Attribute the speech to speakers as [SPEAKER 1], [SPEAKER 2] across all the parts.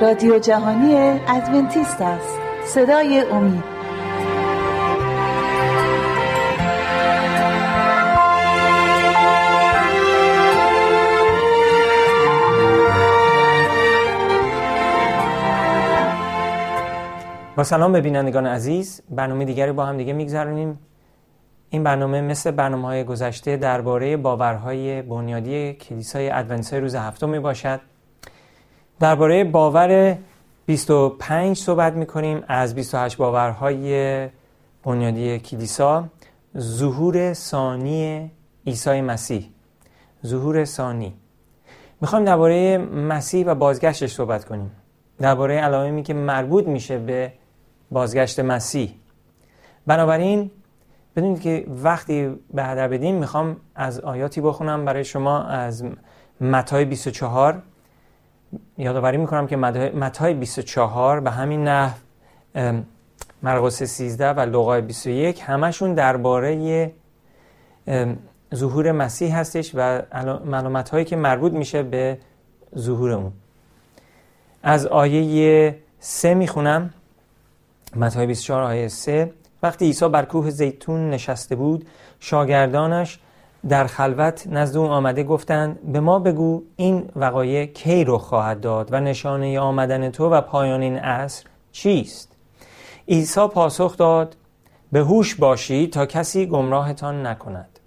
[SPEAKER 1] رادیو جهانی ادونتیست است. صدای امید.
[SPEAKER 2] با سلام به بینندگان عزیز. برنامه دیگری با هم دیگه میگذرونیم. این برنامه مثل برنامه های گذشته درباره باورهای بنیادی کلیسای ادونتیست روز هفتم می باشد درباره باور 25 صحبت می کنیم از 28 باورهای بنیادی کلیسا. ظهور ثانی عیسی مسیح. ظهور ثانی. می‌خوایم درباره مسیح و بازگشتش صحبت کنیم. درباره علائمی که مربوط میشه به بازگشت مسیح. بنابراین بدونید که وقتی به هدر بدیم می‌خوام از آیاتی بخونم برای شما از متای 24 یادآوری می‌کنم که متای 24 به همین نحو مرقس 13 و لوقای 21 همشون درباره ظهور مسیح هستش و معلومات هایی که مربوط میشه به ظهور اون. از آیه 3 می‌خونم. متای 24 آیه 3 وقتی عیسی بر کوه زیتون نشسته بود شاگردانش در خلوت نزد او آمده گفتند به ما بگو این وقایع کی رخ خواهد داد و نشانه آمدن تو و پایان این عصر چیست؟ عیسی پاسخ داد به هوش باشید تا کسی گمراهتان نکند.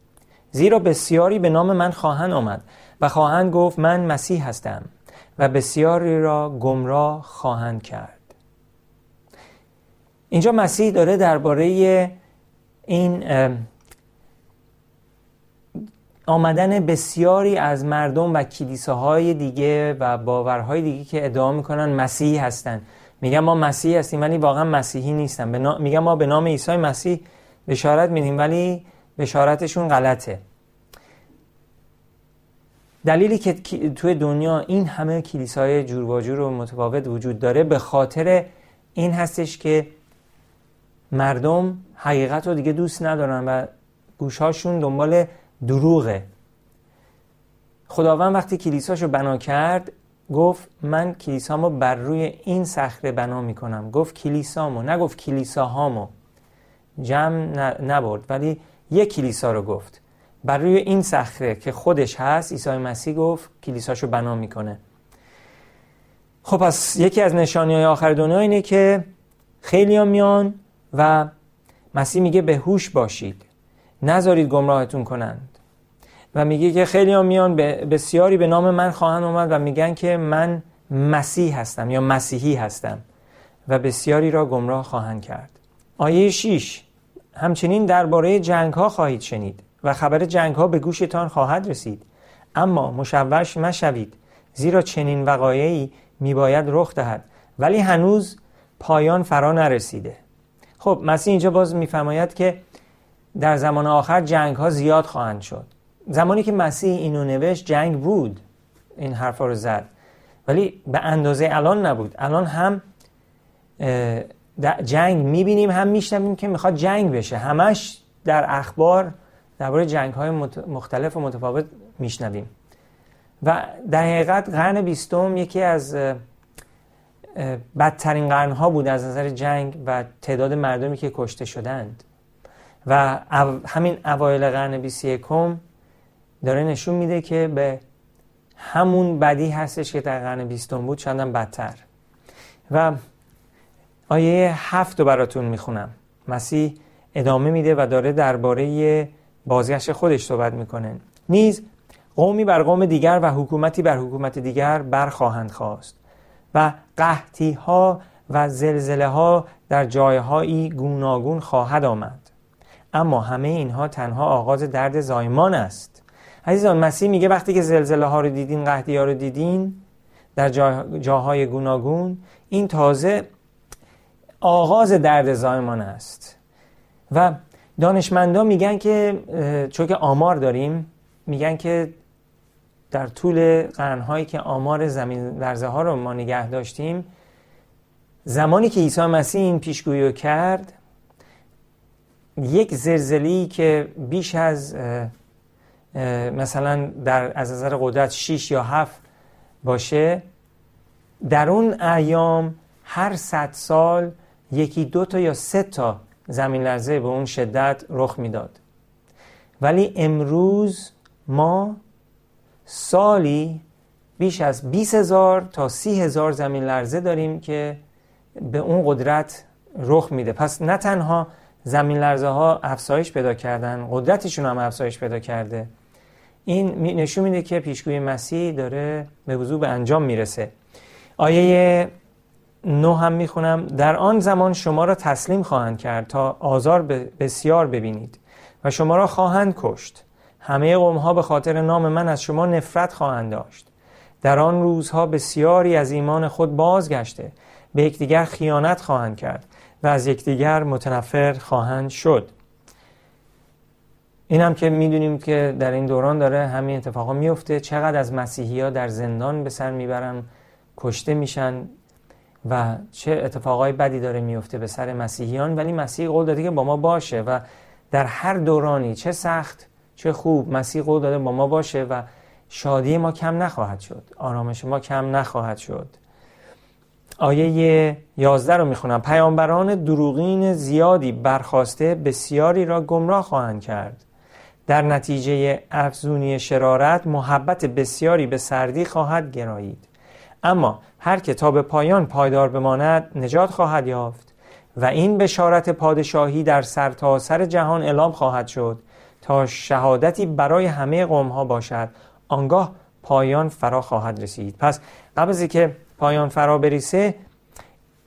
[SPEAKER 2] زیرا بسیاری به نام من خواهند آمد و خواهند گفت من مسیح هستم و بسیاری را گمراه خواهند کرد. اینجا مسیح داره درباره این آمدن بسیاری از مردم و کلیساهای دیگه و باورهای دیگه که ادعا می‌کنن مسیحی هستن. میگن ما مسیحی هستیم ولی واقعا مسیحی نیستن. میگن ما به نام عیسی مسیح بشارت میدیم ولی بشارتشون غلطه. دلیلی که توی دنیا این همه کلیسای جور و جور و متفاوت وجود داره به خاطر این هستش که مردم حقیقت رو دیگه دوست ندارن و گوشهاشون دنبال دروغه. خداوند وقتی کلیساشو بنا کرد گفت من کلیسامو بر روی این صخره بنا می‌کنم. گفت کلیسامو نگفت کلیساهامو. جمع نبرد ولی یک کلیسا رو گفت. بر روی این صخره که خودش هست عیسی مسیح گفت کلیساشو بنا می‌کنه. خب پس یکی از نشانی های آخر دنیا اینه که خیلی میان و مسیح میگه به هوش باشید. نذارید گمراهتون کنند. و میگه که خیلی ها میان بسیاری به نام من خواهند اومد و میگن که من مسیح هستم یا مسیحی هستم و بسیاری را گمراه خواهند کرد. آیه 6 همچنین درباره جنگ ها خواهید شنید و خبر جنگ ها به گوشتان خواهد رسید. اما مشوش مشوید زیرا چنین وقایعی میباید رخ دهد. ولی هنوز پایان فرا نرسیده. خب مسیح اینجا باز میفرماید که در زمان آخر جنگ ها زیاد خواهند شد. زمانی که مسیح اینو نوشت جنگ بود این حرفا رو زد. ولی به اندازه الان نبود. الان هم جنگ می‌بینیم هم میشنویم که می‌خواد جنگ بشه. همش در اخبار درباره جنگ های مختلف و متفاوت میشنویم. و در حقیقت قرن بیستم یکی از بدترین قرنها بود از نظر جنگ و تعداد مردمی که کشته شدند. و همین اوایل قرن 21 داره نشون میده که به همون بدی هستش که در قرن بیستم بود شاید بدتر. و آیه هفت رو براتون می‌خونم. مسیح ادامه میده و داره درباره بازگشت خودش صحبت می‌کنه. نیز قومی بر قوم دیگر و حکومتی بر حکومت دیگر برخواهند خواست و قحطی ها و زلزله ها در جایهایی گوناگون خواهد آمد. اما همه اینها تنها آغاز درد زایمان است. عزیزان مسیح میگه وقتی که زلزله ها رو دیدین قحطی ها رو دیدین در جاهای گوناگون این تازه آغاز درد زایمان است. و دانشمندان میگن که چون که آمار داریم میگن که در طول قرنهایی که آمار زمین لرزه ها رو ما نگه داشتیم زمانی که عیسی مسیح این پیشگویی کرد یک زلزله‌ای که بیش از مثلا در از نظر قدرت 6 یا 7 باشه در اون ایام هر صد سال یکی دو تا یا سه تا زمین لرزه به اون شدت رخ می‌داد. ولی امروز ما سالی بیش از 20 هزار تا 30 هزار زمین لرزه داریم که به اون قدرت رخ میده. پس نه تنها زمین لرزه ها افزایش پیدا کردن. قدرتشون هم افزایش پیدا کرده. این نشون میده که پیشگوی مسیح داره به وضوع به انجام می‌رسه. آیه نو هم می‌خونم. در آن زمان شما را تسلیم خواهند کرد تا آزار بسیار ببینید و شما را خواهند کشت. همه قوم ها به خاطر نام من از شما نفرت خواهند داشت. در آن روزها بسیاری از ایمان خود بازگشته. به یکدیگر خیانت خواهند کرد. و از یکدیگر متنفر خواهند شد. این هم که می‌دونیم که در این دوران داره همین اتفاقا میفته چقدر از مسیحی ها در زندان به سر می‌برن کشته میشن و چه اتفاقای بدی داره میفته به سر مسیحیان. ولی مسیح قول داده که با ما باشه و در هر دورانی چه سخت چه خوب مسیح قول داده با ما باشه و شادی ما کم نخواهد شد. آرامش ما کم نخواهد شد. آیه 11 رو می‌خونم. پیامبران دروغین زیادی برخواسته بسیاری را گمراه خواهند کرد. در نتیجه افزونی شرارت محبت بسیاری به سردی خواهد گرایید. اما هر که تا به پایان پایدار بماند نجات خواهد یافت و این بشارت پادشاهی در سرتاسر سر جهان اعلام خواهد شد تا شهادتی برای همه قوم ها باشد. آنگاه پایان فرا خواهد رسید. پس قبل از که پایان فرا بریسه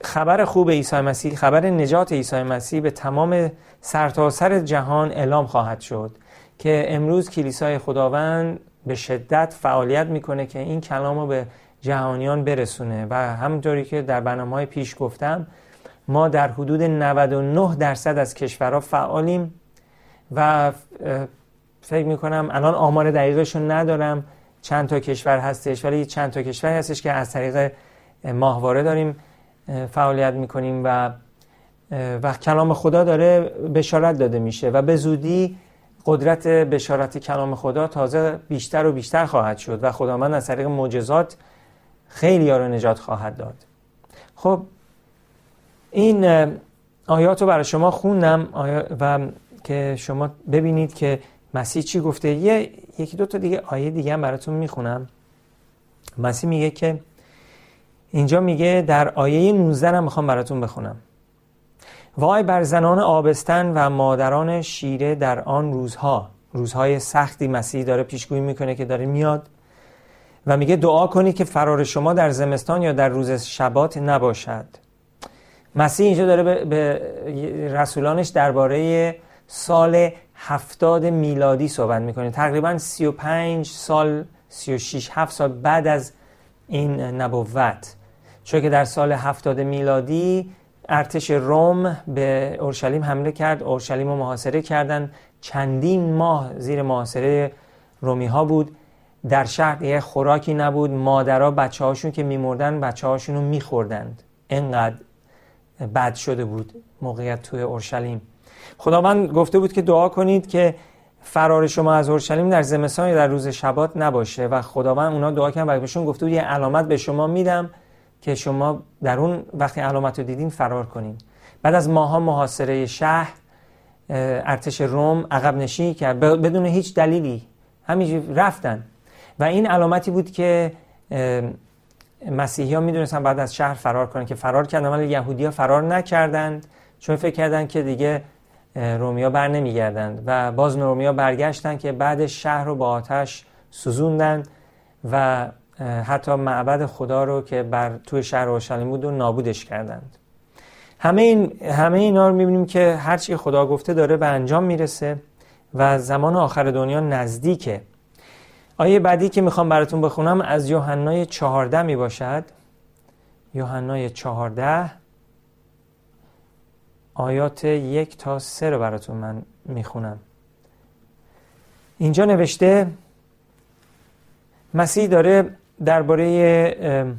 [SPEAKER 2] خبر خوب عیسی مسیح خبر نجات عیسی مسیح به تمام سرتاسر سر جهان اعلام خواهد شد که امروز کلیسای خداوند به شدت فعالیت می‌کنه که این کلام رو به جهانیان برسونه. و همونطوری که در برنامه های پیش گفتم ما در حدود 99 درصد از کشورها فعالیم و فکر می‌کنم الان آمار دقیقش رو ندارم. چند تا کشور هستش ولی چند تا کشور هستش که از طریق ماهواره داریم فعالیت می‌کنیم و و کلام خدا داره بشارت داده میشه و به زودی قدرت بشارت کلام خدا تازه بیشتر و بیشتر خواهد شد و خداوند از طریق معجزات خیلی ها رو نجات خواهد داد. خب این آیات رو برای شما خوندم و که شما ببینید که مسیح چی گفته؟ یه یکی دو تا دیگه آیه دیگه هم براتون می‌خونم. مسیح میگه که اینجا میگه در آیه 19 هم می‌خوام براتون بخونم. وای بر زنان آبستن و مادران شیره در آن روزها. روزهای سختی مسیح داره پیشگویی می‌کنه که داره میاد و میگه دعا کنید که فرار شما در زمستان یا در روز شبات نباشد. مسیح اینجا داره به رسولانش درباره سال هفتاد میلادی صحبت می‌کنه تقریبا 35 سال 36 7 سال بعد از این نبوت. چون که در سال هفتاد میلادی ارتش روم به اورشلیم حمله کرد اورشلیم رو محاصره کردن. چندین ماه زیر محاصره رومی ها بود. در شهر یه خوراکی نبود. مادرها بچه هاشون که میمردن بچه هاشون رو میخوردند. انقدر بد شده بود موقعیت توی اورشلیم. خداوند گفته بود که دعا کنید که فرار شما از اورشلیم در زمستان در روز شبات نباشه و خداوند اونا دعا کردن. و بهشون گفته بود یه علامت به شما میدم که شما در اون وقتی علامت رو دیدین فرار کنین. بعد از ماها محاصره شهر ارتش روم عقب نشینی کرد. بدون هیچ دلیلی. همینجوری رفتن. و این علامتی بود که مسیحی ها می‌دونستن بعد از شهر فرار کنن که فرار کردن ولی یهودی ها فرار نکردند. چون فکر کردن که دیگه رومیا بر نمیگردند و باز رومیا برگشتن که بعد شهر رو با آتش سوزوندن و حتی معبد خدا رو که بر توی شهر اورشلیم بود و نابودش کردند. همه این همه اینا رو می‌بینیم که هرچی خدا گفته داره به انجام می‌رسه و زمان آخر دنیا نزدیکه. آیه بعدی که می‌خوام براتون بخونم از یوحنای چهارده می باشد یوحنای چهارده آیات یک تا سه رو براتون من می‌خونم. اینجا نوشته مسیح داره درباره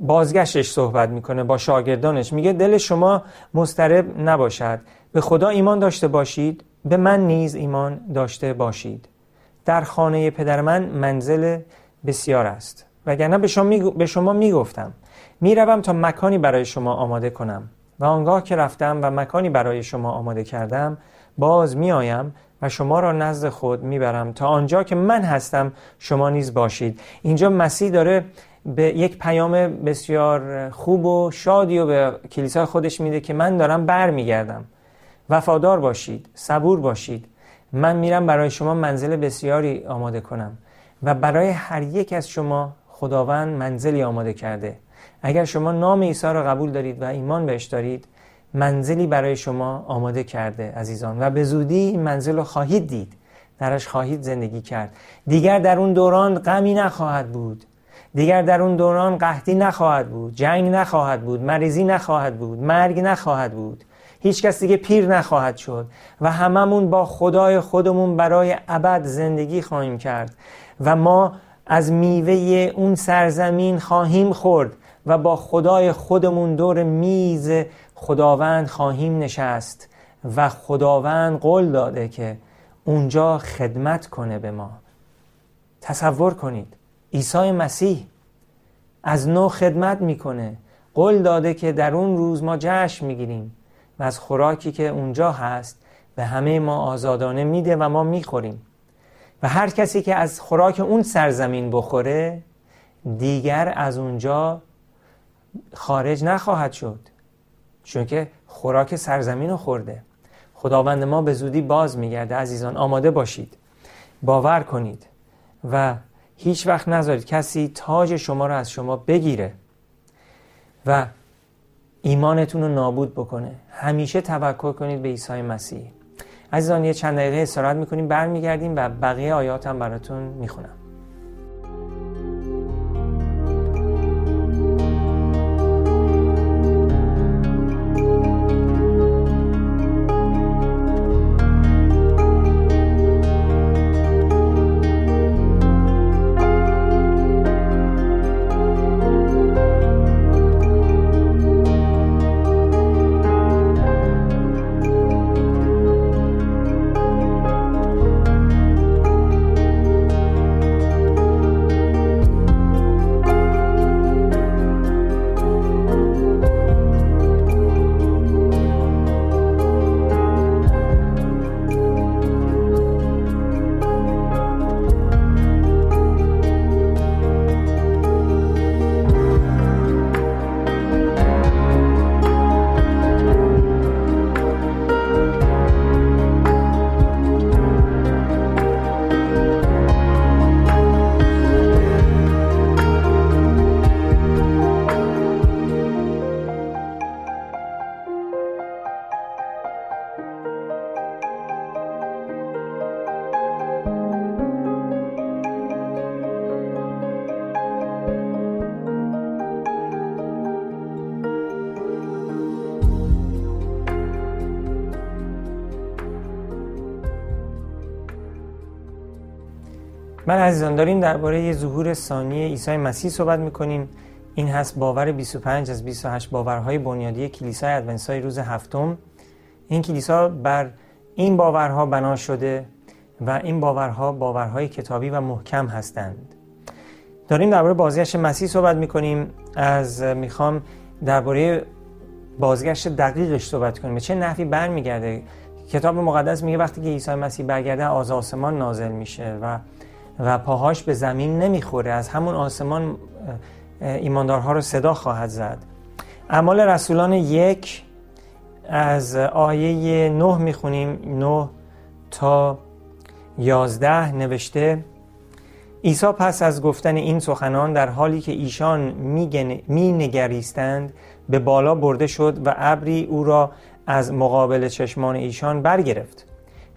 [SPEAKER 2] بازگشتش صحبت می‌کنه با شاگردانش. میگه دل شما مسترب نباشد. به خدا ایمان داشته باشید. به من نیز ایمان داشته باشید. در خانه پدر من منزل بسیار است. وگرنه به شما, به شما می‌گفتم. می‌روم تا مکانی برای شما آماده کنم. و آنگاه که رفتم و مکانی برای شما آماده کردم باز میآیم و شما را نزد خود می‌برم تا آنجا که من هستم شما نیز باشید. اینجا مسیح داره به یک پیام بسیار خوب و شادی و به کلیسای خودش میده که من دارم بر میگردم وفادار باشید صبور باشید. من میرم برای شما منزل بسیاری آماده کنم و برای هر یک از شما خداوند منزلی آماده کرده. اگر شما نام عیسی را قبول دارید و ایمان بهش دارید منزلی برای شما آماده کرده عزیزان. و به زودی این منزل رو خواهید دید. درش خواهید زندگی کرد. دیگر در اون دوران غمی نخواهد بود. دیگر در اون دوران قحطی نخواهد بود. جنگ نخواهد بود. مریضی نخواهد بود. مرگ نخواهد بود. هیچ کس دیگه پیر نخواهد شد. و هممون با خدای خودمون برای ابد زندگی خواهیم کرد. و ما از میوه اون سرزمین خواهیم خورد. و با خدای خودمون دور میز خداوند خواهیم نشست و خداوند قول داده که اونجا خدمت کنه به ما. تصور کنید عیسی مسیح از نو خدمت می‌کنه. قول داده که در اون روز ما جشن می‌گیریم و از خوراکی که اونجا هست به همه ما آزادانه میده و ما می‌خوریم. و هر کسی که از خوراک اون سرزمین بخوره دیگر از اونجا خارج نخواهد شد. چون که خوراک سرزمین رو خورده. خداوند ما به زودی باز میگرده. عزیزان آماده باشید. باور کنید و هیچ وقت نذارید کسی تاج شما رو از شما بگیره و ایمانتون رو نابود بکنه. همیشه توکل کنید به عیسی مسیح. عزیزان یه چند دقیقه استراحت می‌کنیم برمیگردیم و بقیه آیات هم براتون می‌خونم. عزیزان داریم درباره ظهور ثانی عیسی مسیح صحبت می‌کنیم. این هست باور 25 از 28 باورهای بنیادی کلیسای ادونسای روز هفتم. این کلیسا بر این باورها بنا شده و این باورها باورهای کتابی و محکم هستند. داریم درباره بازگشت مسیح صحبت می‌کنیم. از می‌خوام درباره بازگشت دقیقش صحبت کنیم. چه نحوی برمیگرده؟ کتاب مقدس میگه وقتی که عیسی مسیح برگرده از آسمان نازل میشه و و پاهاش به زمین نمی‌خوره. از همون آسمان ایماندارها رو صدا خواهد زد. اعمال رسولان یک از آیه نه می‌خونیم. نه تا یازده نوشته عیسی پس از گفتن این سخنان در حالی که ایشان می نگریستند به بالا برده شد و ابری او را از مقابل چشمان ایشان برگرفت.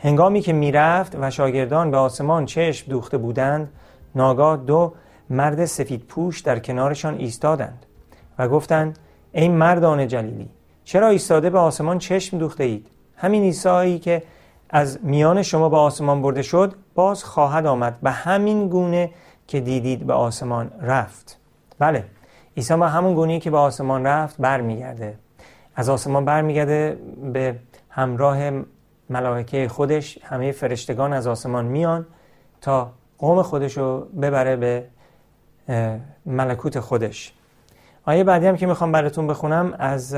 [SPEAKER 2] هنگامی که می‌رفت و شاگردان به آسمان چشم دوخته بودند ناگاه دو مرد سفید پوش در کنارشان ایستادند و گفتند ای مردان جلیلی چرا ایستاده به آسمان چشم دوخته اید همین عیسی که از میان شما به آسمان برده شد باز خواهد آمد به همین گونه که دیدید به آسمان رفت. بله عیسی ما همون گونه که به آسمان رفت برمیگرده. از آسمان برمیگرده به همراه ملائکه خودش همه فرشتگان از آسمان میان تا قوم خودش رو ببره به ملکوت خودش. آیه بعدی هم که می‌خوام براتون بخونم از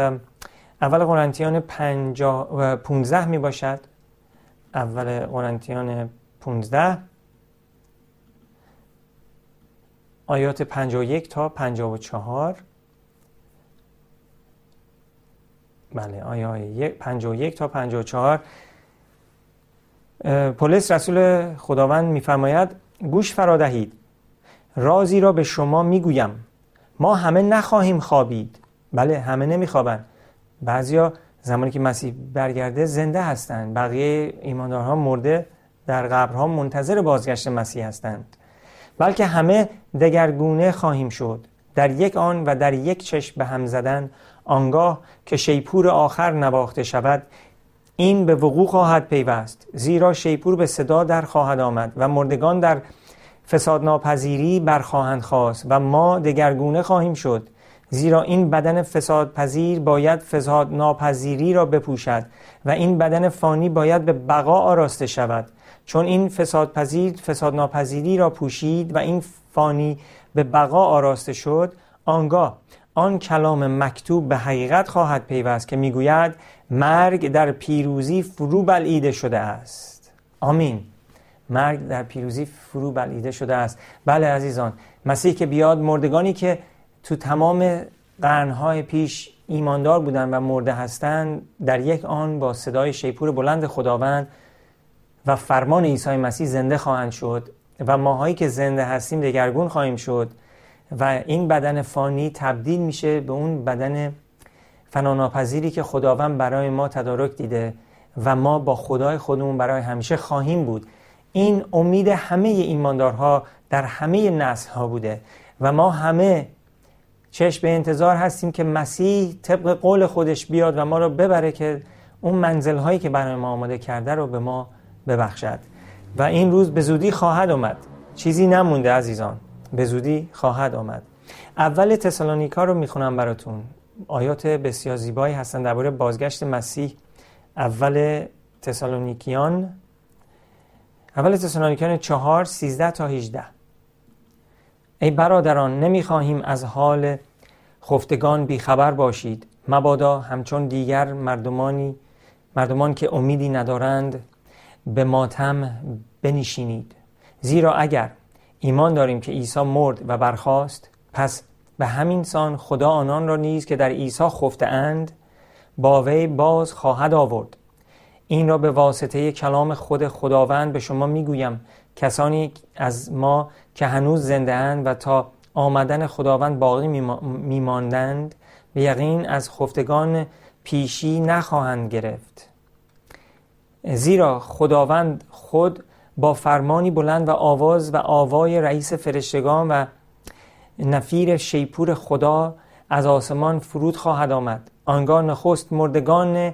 [SPEAKER 2] اول قرنتیان 15 می باشد اول قرنتیان 15 آیات 51 تا 54 بله آیه 51 تا 54 پولس رسول خداوند میفرماید گوش فرا دهید رازی را به شما می‌گویم. ما همه نخواهیم خوابید. بله همه نمیخوابند بعضیا زمانی که مسیح برگرده زنده هستند. بقیه ایماندارها مرده در قبرها منتظر بازگشت مسیح هستند. بلکه همه دگرگونه خواهیم شد. در یک آن و در یک چشم به هم زدن آنگاه که شیپور آخر نواخته شود این به وقوع خواهد پیوست زیرا شیپور به صدا در خواهد آمد و مردگان در فساد ناپذیری برخواهند خواست و ما دگرگونه خواهیم شد زیرا این بدن فساد پذیر باید فساد ناپذیری را بپوشد و این بدن فانی باید به بقا آراسته شود. چون این فساد پذیر فساد ناپذیری را پوشید و این فانی به بقا آراسته شد آنگاه آن کلام مکتوب به حقیقت خواهد پیوست که می‌گوید مرگ در پیروزی فرو بلعیده شده است. آمین. مرگ در پیروزی فرو بلعیده شده است. بله عزیزان مسیح که بیاد مردگانی که تو تمام قرنهای پیش ایماندار بودند و مرده هستند در یک آن با صدای شیپور بلند خداوند و فرمان عیسی مسیح زنده خواهند شد و ماهایی که زنده هستیم دگرگون خواهیم شد. و این بدن فانی تبدیل میشه به اون بدن فناناپذیری که خداوند برای ما تدارک دیده و ما با خدای خودمون برای همیشه خواهیم بود. این امید همه ایماندارها در همه نسل ها بوده و ما همه چشم به انتظار هستیم که مسیح طبق قول خودش بیاد و ما رو ببره که اون منزل هایی که برای ما آماده کرده رو به ما ببخشد. و این روز به زودی خواهد آمد چیزی نمونده عزیزان. به زودی خواهد آمد. اول تسالونیکا رو می‌خونم براتون. آیات بسیار زیبایی هستن درباره بازگشت مسیح. اول تسالونیکیان اول تسالونیکیان چهار سیزده تا هیجده ای برادران نمی‌خواهیم از حال خفتگان بیخبر باشید. مبادا همچون دیگر مردمانی مردمان که امیدی ندارند به ماتم بنشینید. زیرا اگر ایمان داریم که عیسی مرد و برخاست. پس به همین سان خدا آنان را نیز که در عیسی خفته اند با وی باز خواهد آورد. این را به واسطه کلام خود خداوند به شما می‌گویم. کسانی از ما که هنوز زنده اند و تا آمدن خداوند باقی میماندند به یقین از خفتگان پیشی نخواهند گرفت. زیرا خداوند خود با فرمانی بلند و آواز و آوای رئیس فرشتگان و نفیر شیپور خدا از آسمان فرود خواهد آمد. آنگاه نخست مردگان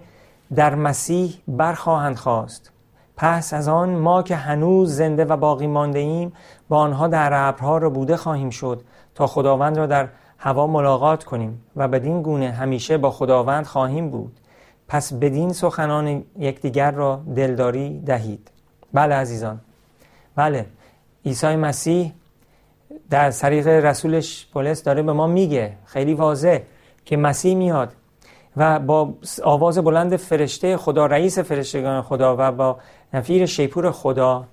[SPEAKER 2] در مسیح برخواهند خواست. پس از آن ما که هنوز زنده و باقی مانده ایم با آنها در ابرها را بوده خواهیم شد تا خداوند را در هوا ملاقات کنیم و بدین گونه همیشه با خداوند خواهیم بود. پس بدین سخنان یکدیگر را دلداری دهید. بله عزیزان. بله. عیسی مسیح در طریق رسولش پولس داره به ما میگه. خیلی واضح که مسیح میاد و با آواز بلند فرشته خدا رئیس فرشتگان خدا و با نفیر شیپور خدا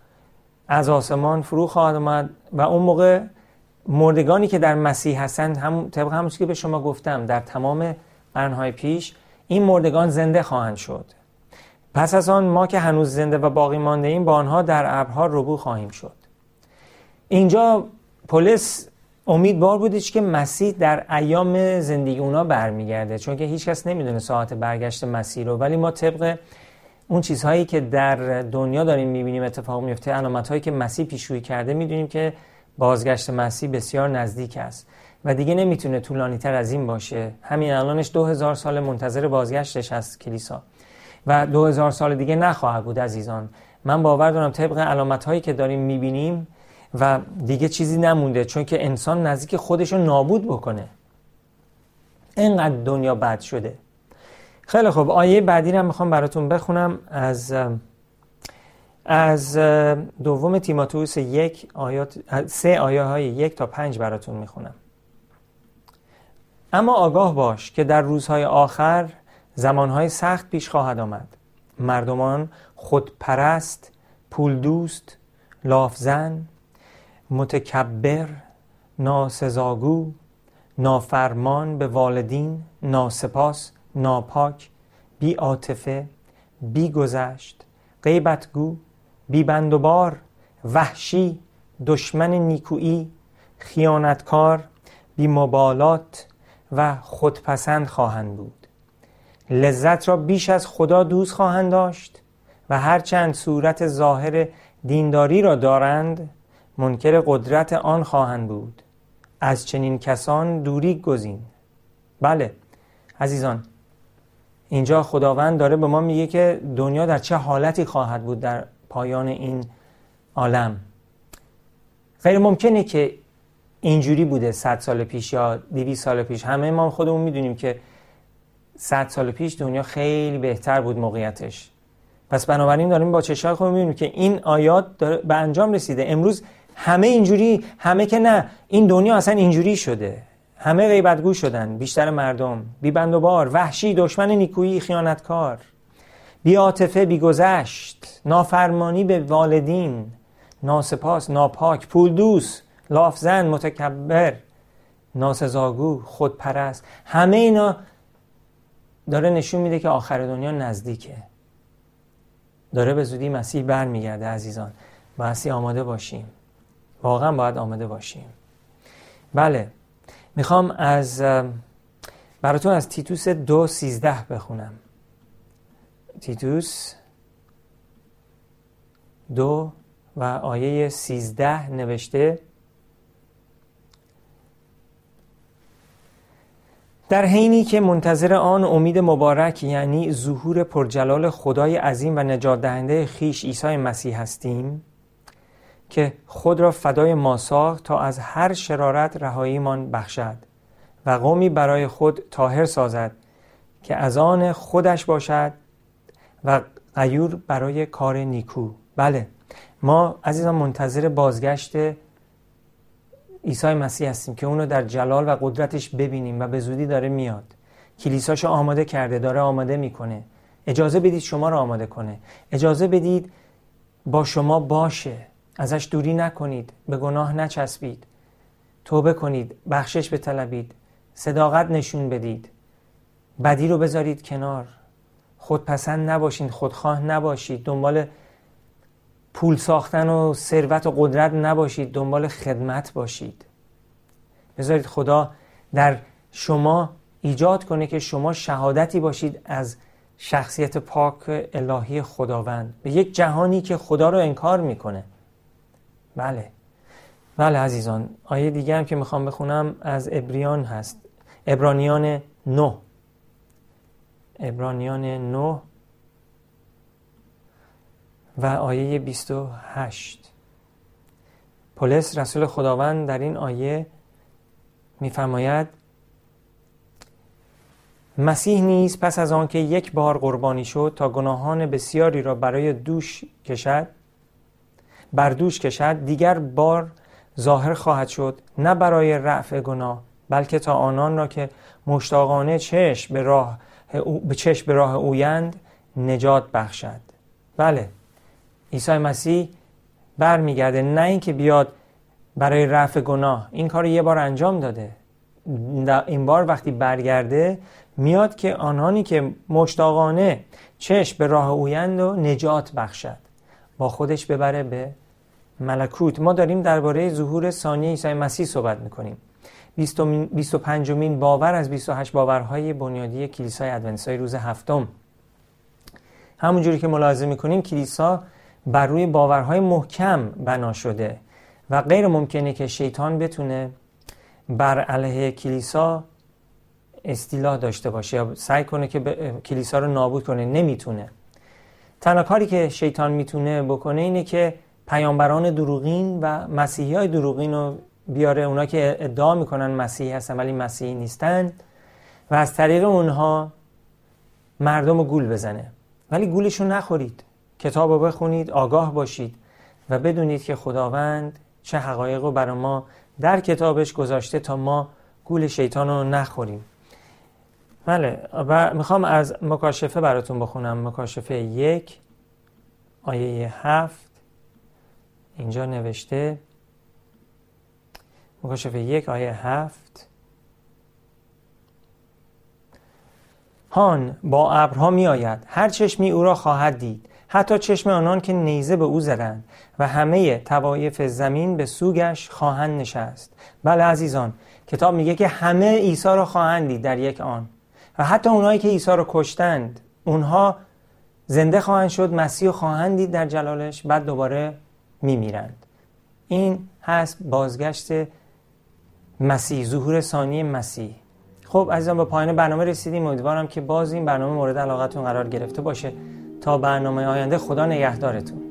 [SPEAKER 2] از آسمان فرو خواهد آمد و اون موقع مردگانی که در مسیح هستند هم طبق همون که به شما گفتم در تمام قرنهای پیش این مردگان زنده خواهند شد. پس از آن ما که هنوز زنده و باقی مانده ایم با آنها در ابرها ربو خواهیم شد. اینجا پلیس امیدوار بودش که مسیح در ایام زندگی اونا برمیگرده چون که هیچکس نمی‌دونه ساعت برگشت مسیح رو ولی ما طبق اون چیزهایی که در دنیا داریم می‌بینیم اتفاق میفته علامت هایی که مسیح پیشروی کرده می‌دونیم که بازگشت مسیح بسیار نزدیک است. و دیگه نمی‌تونه طولانی تر از این باشه. همین الانش دو هزار سال منتظر بازگشتش از کلیسا. و دو هزار سال دیگه نخواهد بود عزیزان. من باور دارم طبق علامت هایی که داریم می‌بینیم و دیگه چیزی نمونده چون که انسان نزدیک خودش رو نابود بکنه. اینقدر دنیا بد شده. خیلی خوب. آیه بعدی رو می‌خوام براتون بخونم. از از دوم تیماتوس یک آیات سه آیه های یک تا پنج براتون می‌خونم. اما آگاه باش که در روزهای آخر زمانهای سخت پیش خواهد آمد. مردمان خودپرست پول دوست لافزن متکبر ناسزاگو نافرمان به والدین ناسپاس ناپاک بی عاطفه بی گذشت غیبتگو بی بار وحشی دشمن نیکویی خیانتکار بی مبالات و خودپسند خواهند بود. لذت را بیش از خدا دوست خواهند داشت و هرچند صورت ظاهر دینداری را دارند منکر قدرت آن خواهند بود. از چنین کسان دوری گزین. بله عزیزان اینجا خداوند داره به ما میگه که دنیا در چه حالتی خواهد بود در پایان این عالم. غیر ممکنه که اینجوری بوده 100 سال پیش یا 200 سال پیش. همه ما خودمون می‌دونیم که 100 سال پیش دنیا خیلی بهتر بود موقعیتش. پس بنابراین داریم با چشای خودمون می‌بینیم که این آیات به انجام رسیده. امروز همه اینجوری همه که نه این دنیا اصلا اینجوری شده. همه غیبتگو شدن بیشتر مردم بی بند و بار وحشی دشمن نیکویی خیانتکار. بی عاطفه بی گذشت نافرمانی به والدین ناسپاس ناپاک پول دوست لافزن متکبر ناسزاگو خودپرست. همه اینا داره نشون میده که آخر دنیا نزدیکه. داره به زودی مسیح برمیگرده عزیزان. بایستی آماده باشیم. واقعا باید آماده باشیم. بله می‌خوام از براتون از تیتوس دو سیزده بخونم. تیتوس دو و آیه سیزده نوشته در حینی که منتظر آن امید مبارک یعنی ظهور پرجلال خدای عظیم و نجات دهنده خیش عیسی مسیح هستیم که خود را فدای ما ساخت تا از هر شرارت رهاییمان بخشد و قومی برای خود تاهر سازد که از آن خودش باشد و غیور برای کار نیکو. بله ما عزیزان منتظر بازگشت عیسی مسیح هستیم که اونو در جلال و قدرتش ببینیم و به زودی داره میاد. کلیساشو آماده کرده داره آماده می‌کنه. اجازه بدید شما رو آماده کنه. اجازه بدید با شما باشه. ازش دوری نکنید به گناه نچسبید. توبه کنید بخشش بطلبید. صداقت نشون بدید. بدی رو بذارید کنار. خودپسند نباشید خودخواه نباشید. دنبال پول ساختن و ثروت و قدرت نباشید دنبال خدمت باشید. بذارید خدا در شما ایجاد کنه که شما شهادتی باشید از شخصیت پاک الهی خداوند. به یک جهانی که خدا رو انکار می‌کنه. بله. بله عزیزان آیه دیگه هم که می‌خوام بخونم از ابریان هست. ابرانیان نه. ابرانیان نه و آیه 28 پولس رسول خداوند در این آیه میفرماید مسیح نیز پس از آنکه یک بار قربانی شد تا گناهان بسیاری را برای دوش کشد بر دوش کشد دیگر بار ظاهر خواهد شد نه برای رفع گناه بلکه تا آنان را که مشتاقانه چشم به راه به چشم به راه اویند نجات بخشد. بله عیسی مسیح برمیگرده نه اینکه بیاد برای رفع گناه. این کار یه بار انجام داده. این بار وقتی برگرده میاد که آنانی که مشتاقانه چشم به راه اویند و نجات بخشد با خودش ببره به ملکوت. ما داریم درباره ظهور ثانی عیسی مسیح صحبت می‌کنیم. 25 مین باور از 28 باورهای بنیادی کلیسای ادونتیستای روز هفتم. همونجوری که ملاحظه می‌کنیم کلیسا بر روی باورهای محکم بنا شده و غیر ممکنه که شیطان بتونه بر علیه کلیسا استیلا داشته باشه یا سعی کنه که کلیسا رو نابود کنه نمی‌تونه. تنها کاری که شیطان می‌تونه بکنه اینه که پیامبران دروغین و مسیحی های دروغین رو بیاره اونا که ادعا می‌کنن مسیحی هستن ولی مسیحی نیستن و از طریق اونها مردم رو گول بزنه. ولی گولشون نخورید. کتاب رو بخونید آگاه باشید و بدونید که خداوند چه حقایق رو برای ما در کتابش گذاشته تا ما گول شیطان رو نخوریم. بله و می‌خوام از مکاشفه براتون بخونم. مکاشفه یک آیه هفت اینجا نوشته. مکاشفه یک آیه هفت. هان با ابرها می آید هر چشمی او را خواهد دید. حتی چشم آنان که نیزه به او زدند و همه توایف زمین به سوگش خواهند نشست. بله عزیزان کتاب میگه که همه عیسی را خواهند دید در یک آن. و حتی اونایی که عیسی را کشتند اونها زنده خواهند شد مسیح خواهند دید در جلالش بعد دوباره میمیرند. این هست بازگشت مسیح ظهور ثانی مسیح. خب عزیزان به پایان برنامه رسیدیم. امیدوارم که باز این برنامه مورد علاقتون قرار گرفته باشه. تا برنامه آینده خدا نگهدارتون.